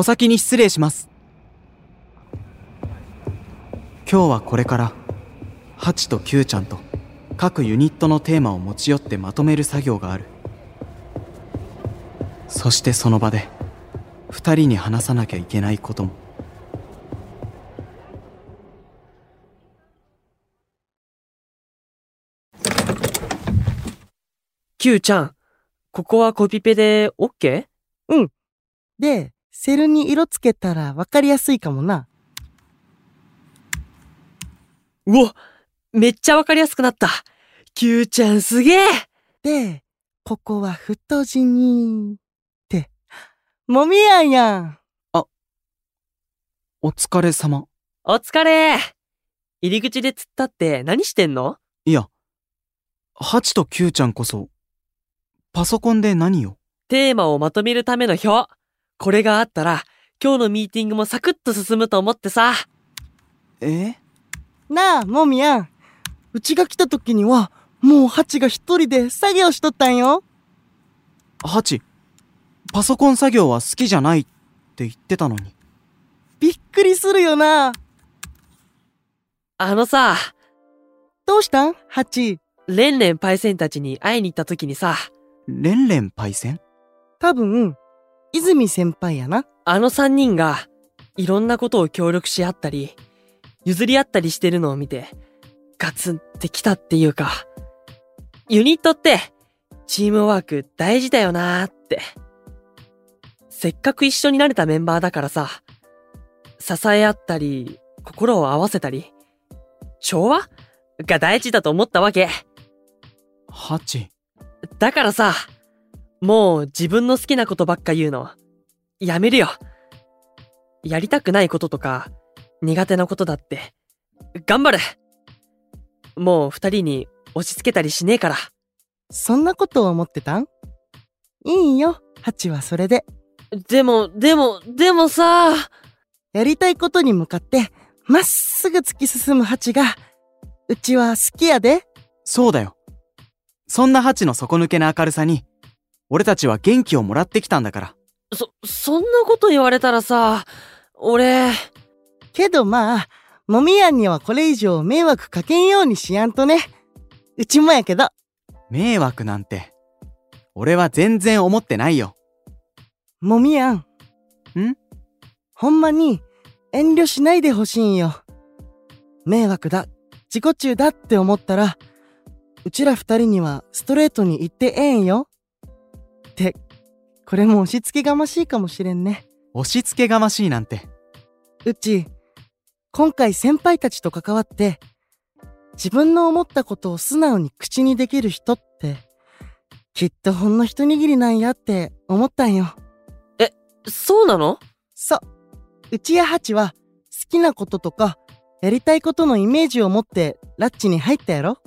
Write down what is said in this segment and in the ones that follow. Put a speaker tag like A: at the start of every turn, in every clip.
A: お先に失礼します。今日はこれから、ハチとキューちゃんと各ユニットのテーマを持ち寄ってまとめる作業がある。そしてその場で、二人に話さなきゃいけないことも。
B: Q ちゃん、ここはコピペで OK?
C: で、セルに色つけたらわかりやすいかもな。
B: うおめっちゃわかりやすくなった。Q ちゃんすげえ
C: で、ここは太字に、って、もみやんやん。
A: お疲れ様。
B: お疲れ入り口で釣ったって何してんの？
A: いや、ハチとキューちゃんこそ、パソコンで何を
B: テーマをまとめるための表。これがあったら、今日のミーティングもサクッと進むと思ってさ。
A: え？
C: なあ、もみやん。うちが来た時には、もうハチが一人で作業しとったんよ。
A: ハチ、パソコン作業は好きじゃないって言ってたのに。
C: びっくりするよな。
B: あのさ、
C: どうしたん？ハチ。
B: レンレンパイセンたちに会いに行った時にさ、
A: レンレンパイセン？
C: 多分、泉先輩やな。
B: あの三人が、いろんなことを協力し合ったり、譲り合ったりしてるのを見て、ガツンってきたっていうか、ユニットって、チームワーク大事だよなーって。せっかく一緒になれたメンバーだからさ、支え合ったり、心を合わせたり、調和が大事だと思ったわけ。
A: ハチ、
B: だからさ、もう自分の好きなことばっか言うの、やめるよ。やりたくないこととか、苦手なことだって、頑張るもう二人に押し付けたりしねえから。
C: そんなことを思ってたん？いいよ、ハチはそれで。
B: でも、でも、でもさ、
C: やりたいことに向かって、まっすぐ突き進むハチが、うちは好きやで。
A: そうだよ。そんなハチの底抜けな明るさに、俺たちは元気をもらってきたんだから。
B: そ、そんなこと言われたらさ、俺、
C: けどまあ、もみやんにはこれ以上迷惑かけんようにしやんとね。うちもやけど。
A: 迷惑なんて、俺は全然思ってないよ。
C: もみやん。
A: ん？
C: ほんまに、遠慮しないでほしいんよ。迷惑だ、自己中だって思ったら、うちら二人にはストレートに言ってええんよ。って、これも押し付けがましいかもしれんね。
A: 押し付けがましいなんて。
C: うち、今回先輩たちと関わって、自分の思ったことを素直に口にできる人って、きっとほんの一握りなんやって思ったんよ。
B: そうなの？
C: そう。うちやハチは好きなこととかやりたいことのイメージを持ってラッチに入ったやろ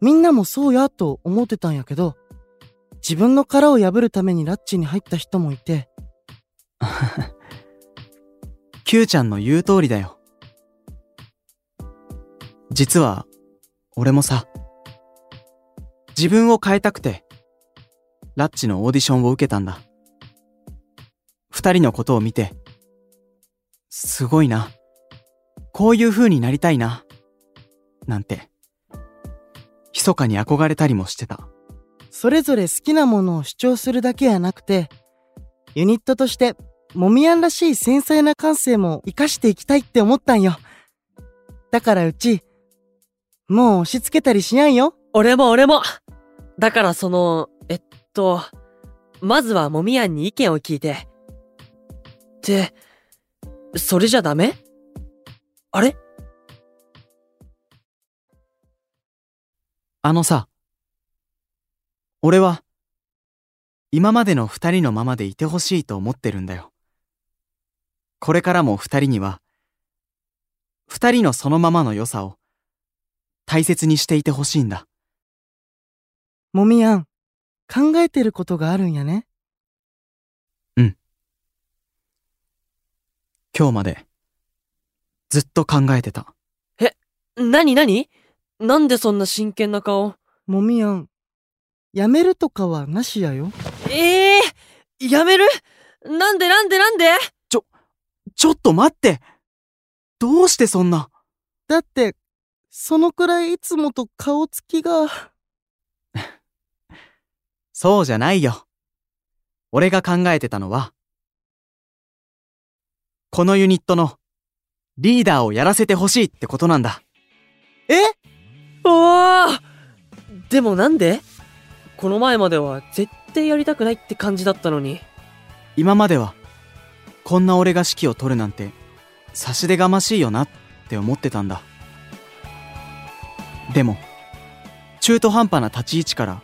C: みんなもそうやと思ってたんやけど、自分の殻を破るためにラッチに入った人もいて、
A: キューちゃんの言う通りだよ。実は、俺もさ、自分を変えたくて、ラッチのオーディションを受けたんだ。二人のことを見て、すごいな。こういう風になりたいな。なんて、密かに憧れたりもしてた。
C: それぞれ好きなものを主張するだけやなくて、ユニットとして、モミヤンらしい繊細な感性も活かしていきたいって思ったんよ。だからうち、もう押し付けたりしやんよ。
B: 俺も俺もだからその、えっと、まずはもみやんに意見を聞いて。って、それじゃダメ？あれ？
A: あのさ、俺は、今までの二人のままでいてほしいと思ってるんだよ。これからも二人には、二人のそのままの良さを大切にしていてほしいんだ。
C: もみやん、考えてることがあるんやね。
A: 今日まで、ずっと考えてた。
B: なになになんでそんな真剣な顔？
C: もみやん、やめるとかはなしやよ。
B: ええー、やめる？なんでなんでなんで？
A: ちょっと待ってどうしてそんな？
C: だって、そのくらいいつもと顔つきが。
A: そうじゃないよ。俺が考えてたのは、このユニットのリーダーをやらせてほしいってことなんだ。
C: え？
B: おーでもなんで？この前までは絶対やりたくないって感じだったのに。
A: 今までは、こんな俺が指揮を取るなんて、差し出がましいよなって思ってたんだ。でも、中途半端な立ち位置から、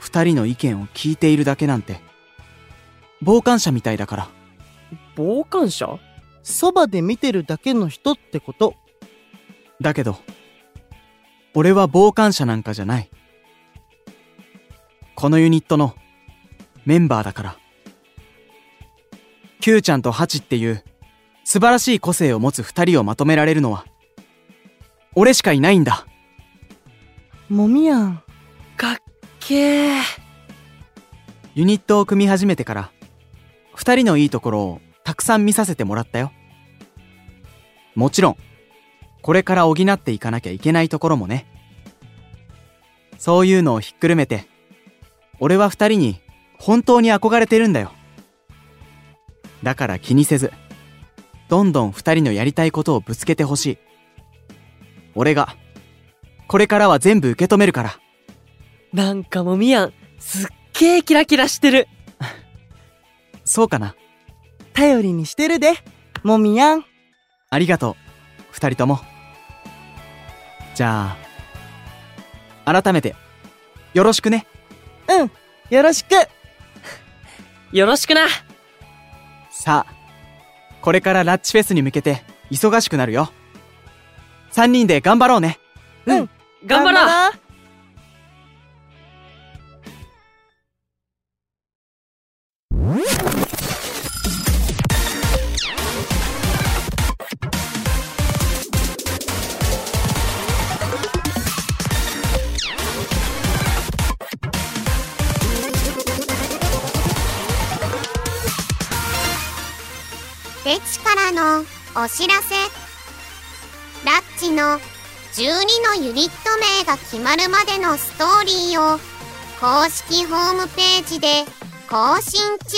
A: 二人の意見を聞いているだけなんて、傍観者みたいだから。
B: 傍観者？
C: そばで見てるだけの人ってこと。
A: だけど、俺は傍観者なんかじゃない。このユニットのメンバーだから。Q ちゃんとハチっていう素晴らしい個性を持つ二人をまとめられるのは、俺しかいないんだ。
C: もみやん。
B: かっけー。
A: ユニットを組み始めてから、二人のいいところをたくさん見させてもらったよ。もちろん、これから補っていかなきゃいけないところもね。そういうのをひっくるめて、俺は二人に本当に憧れてるんだよ。だから気にせず、どんどん二人のやりたいことをぶつけてほしい。俺が、これからは全部受け止めるから。
B: なんかもみやん、すっげーキラキラしてる。
A: そうかな
C: 頼りにしてるで。もみやん。
A: ありがとう、二人とも。じゃあ、改めて、よろしくね。
C: うん。よろしく。
B: よろしくな。
A: さあ、これからラッチフェスに向けて忙しくなるよ。三人で頑張ろうね。
C: うん。
B: 頑張ろう
C: ろう
D: ペチからのお知らせ。ラッチの12のユニット名が決まるまでのストーリーを公式ホームページで更新中。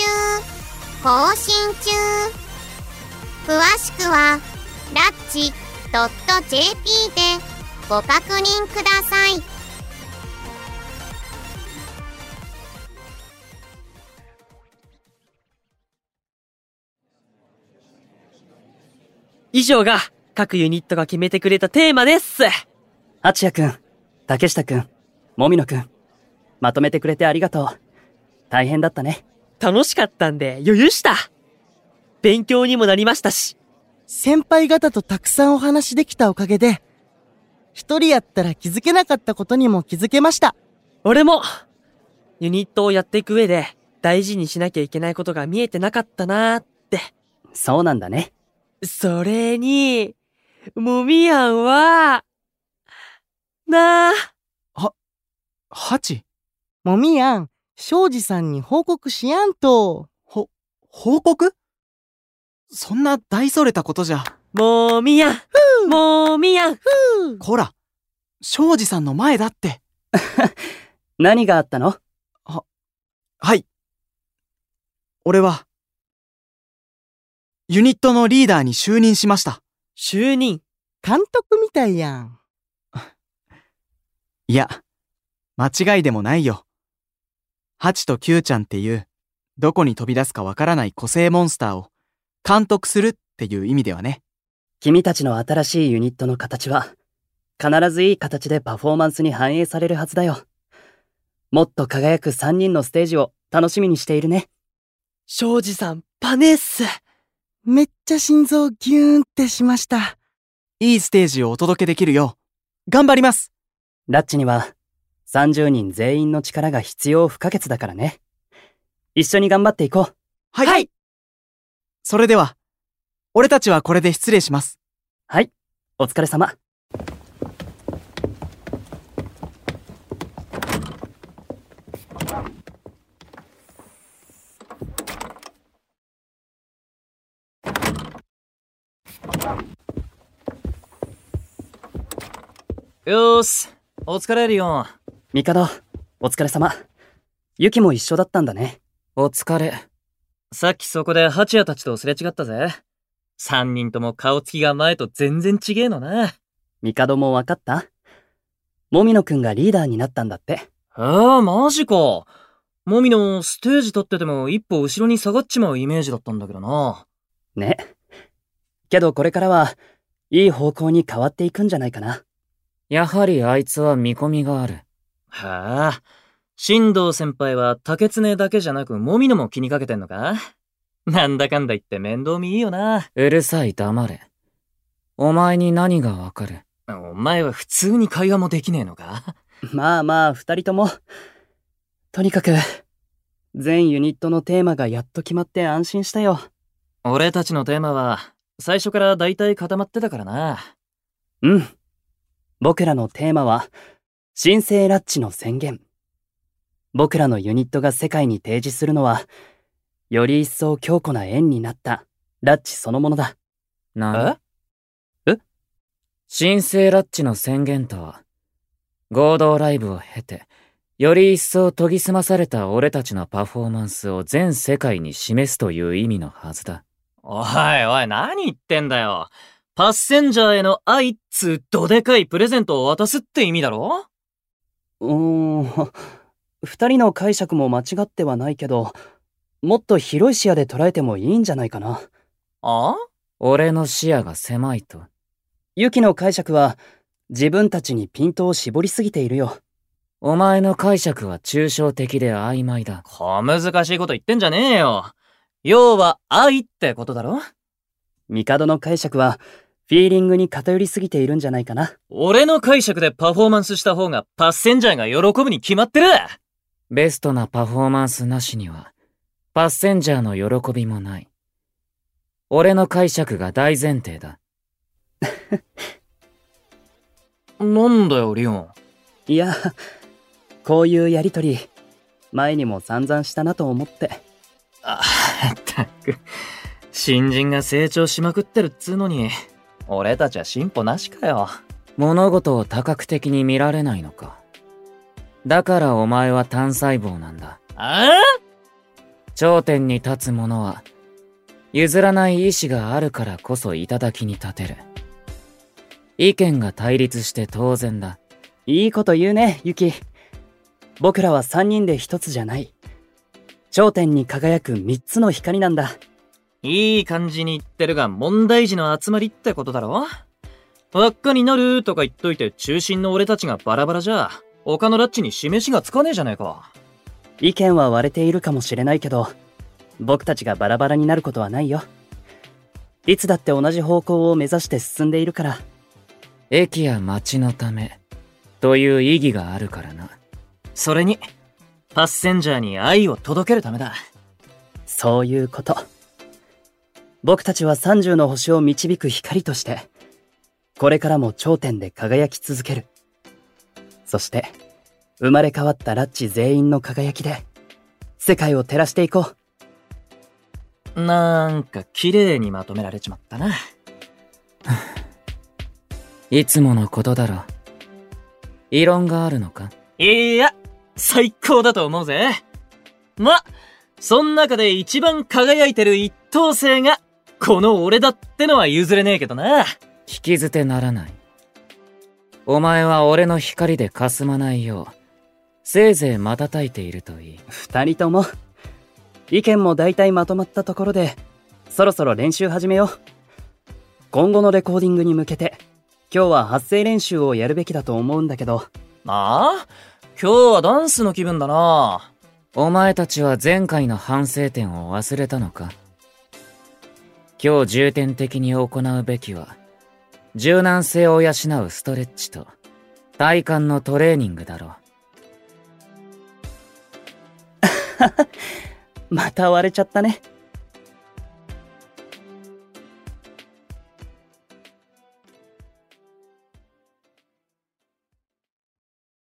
D: 更新中。詳しくはラッチ .jp でご確認ください。
B: 以上が各ユニットが決めてくれたテーマです。
E: あちやくん、竹下くん、もみのくん、まとめてくれてありがとう。大変だったね。
B: 楽しかったんで余裕した。勉強にもなりましたし。
C: 先輩方とたくさんお話できたおかげで、一人やったら気づけなかったことにも気づけました。
B: 俺も、ユニットをやっていく上で大事にしなきゃいけないことが見えてなかったなーって。
E: そうなんだね。
B: それに、もみやんは、なあ、
A: ハチ？
C: もみやん、庄司さんに報告しやんと。
A: ほ、報告？そんな大それたことじゃ。
B: もみやん、もみやん。
A: こら、庄司さんの前だって。
E: 何があったの？
A: はい。俺は、ユニットのリーダーに就任しました。
B: 就任。
C: 監督みたいやん。
A: いや、間違いでもないよ。ハチとキューちゃんっていう、どこに飛び出すかわからない個性モンスターを監督するっていう意味ではね。
E: 君たちの新しいユニットの形は、必ずいい形でパフォーマンスに反映されるはずだよ。もっと輝く3人のステージを楽しみにしているね。
B: 庄司さん、パネっす。
C: めっちゃ心臓ギューンってしました。
A: いいステージをお届けできるよう、頑張ります
E: ラッチには、30人全員の力が必要不可欠だからね。一緒に頑張っていこう。
A: はい、
B: はい
A: それでは、俺たちはこれで失礼します。
E: はい、お疲れ様。
F: よーし、お疲れリオン。
E: 帝、お疲れ様。ユキも一緒だったんだね。
F: お疲れ。さっきそこでハチヤたちとすれ違ったぜ。三人とも顔つきが前と全然違えのな。
E: 帝も分かった？もみのくんがリーダーになったんだって。
F: ああ、マジか。もみのステージ立ってても一歩後ろに下がっちまうイメージだったんだけどな。
E: ね。けどこれからは、いい方向に変わっていくんじゃないかな。
G: やはりあいつは見込みがある。
F: はあ。新藤先輩は竹常だけじゃなくもみのも気にかけてんのか？なんだかんだ言って面倒見いいよな。
G: うるさい黙れ。お前に何がわかる？
F: お前は普通に会話もできねえのか？
E: まあまあ、二人とも。とにかく、全ユニットのテーマがやっと決まって安心したよ。
F: 俺たちのテーマは最初から大体固まってたからな。
E: うん。僕らのテーマは、神聖ラッチの宣言。僕らのユニットが世界に提示するのは、より一層強固な縁になったラッチそのものだ。
G: な
E: え？
G: 神聖ラッチの宣言とは、合同ライブを経て、より一層研ぎ澄まされた俺たちのパフォーマンスを全世界に示すという意味のはずだ。
F: おいおい、何言ってんだよ。パッセンジャーへの愛っつうどでかいプレゼントを渡すって意味だろ？
E: うーん、二人の解釈も間違ってはないけど、もっと広い視野で捉えてもいいんじゃないかな。
F: あ
G: 俺の視野が狭いと。
E: ユキの解釈は、自分たちにピントを絞りすぎているよ。
G: お前の解釈は抽象的で曖昧だ。
F: 小難しいこと言ってんじゃねえよ。要は愛ってことだろ？
E: 帝の解釈は、フィーリングに偏りすぎているんじゃないかな。
F: 俺の解釈でパフォーマンスした方がパッセンジャーが喜ぶに決まってる
G: ベストなパフォーマンスなしには、パッセンジャーの喜びもない。俺の解釈が大前提だ。
F: なんだよ、リオン。
E: いや、こういうやりとり、前にも散々したなと思って。
F: あ、ったく。新人が成長しまくってるっつうのに、俺たちは進歩なしかよ。
G: 物事を多角的に見られないのか。だからお前は単細胞なんだ。
F: あ
G: 頂点に立つ者は、譲らない意志があるからこそ頂に立てる。意見が対立して当然だ。
E: いいこと言うね、ユキ。僕らは三人で一つじゃない。頂点に輝く三つの光なんだ。
F: いい感じに言ってるが問題児の集まりってことだろ？輪っかになるとか言っといて中心の俺たちがバラバラじゃ、他のラッチに示しがつかねえじゃねえか。
E: 意見は割れているかもしれないけど、僕たちがバラバラになることはないよ。いつだって同じ方向を目指して進んでいるから。
G: 駅や街のため、という意義があるからな。
F: それに、パッセンジャーに愛を届けるためだ。
E: そういうこと。僕たちは30の星を導く光として、これからも頂点で輝き続ける。そして、生まれ変わったラッチ全員の輝きで、世界を照らしていこ
F: う。なんか綺麗にまとめられちまったな。
G: いつものことだろ。異論があるのか？
F: いや、最高だと思うぜ。ま、そん中で一番輝いてる一等星が、この俺だってのは譲れねえけどな。
G: 聞き捨てならない。お前は俺の光で霞まないよう、せいぜい瞬いているといい。
E: 二人とも、意見も大体まとまったところで、そろそろ練習始めよう。今後のレコーディングに向けて、今日は発声練習をやるべきだと思うんだけど。
F: ああ今日はダンスの気分だな。
G: お前たちは前回の反省点を忘れたのか？今日重点的に行うべきは、柔軟性を養うストレッチと、体幹のトレーニングだろ
E: う。また割れちゃったね。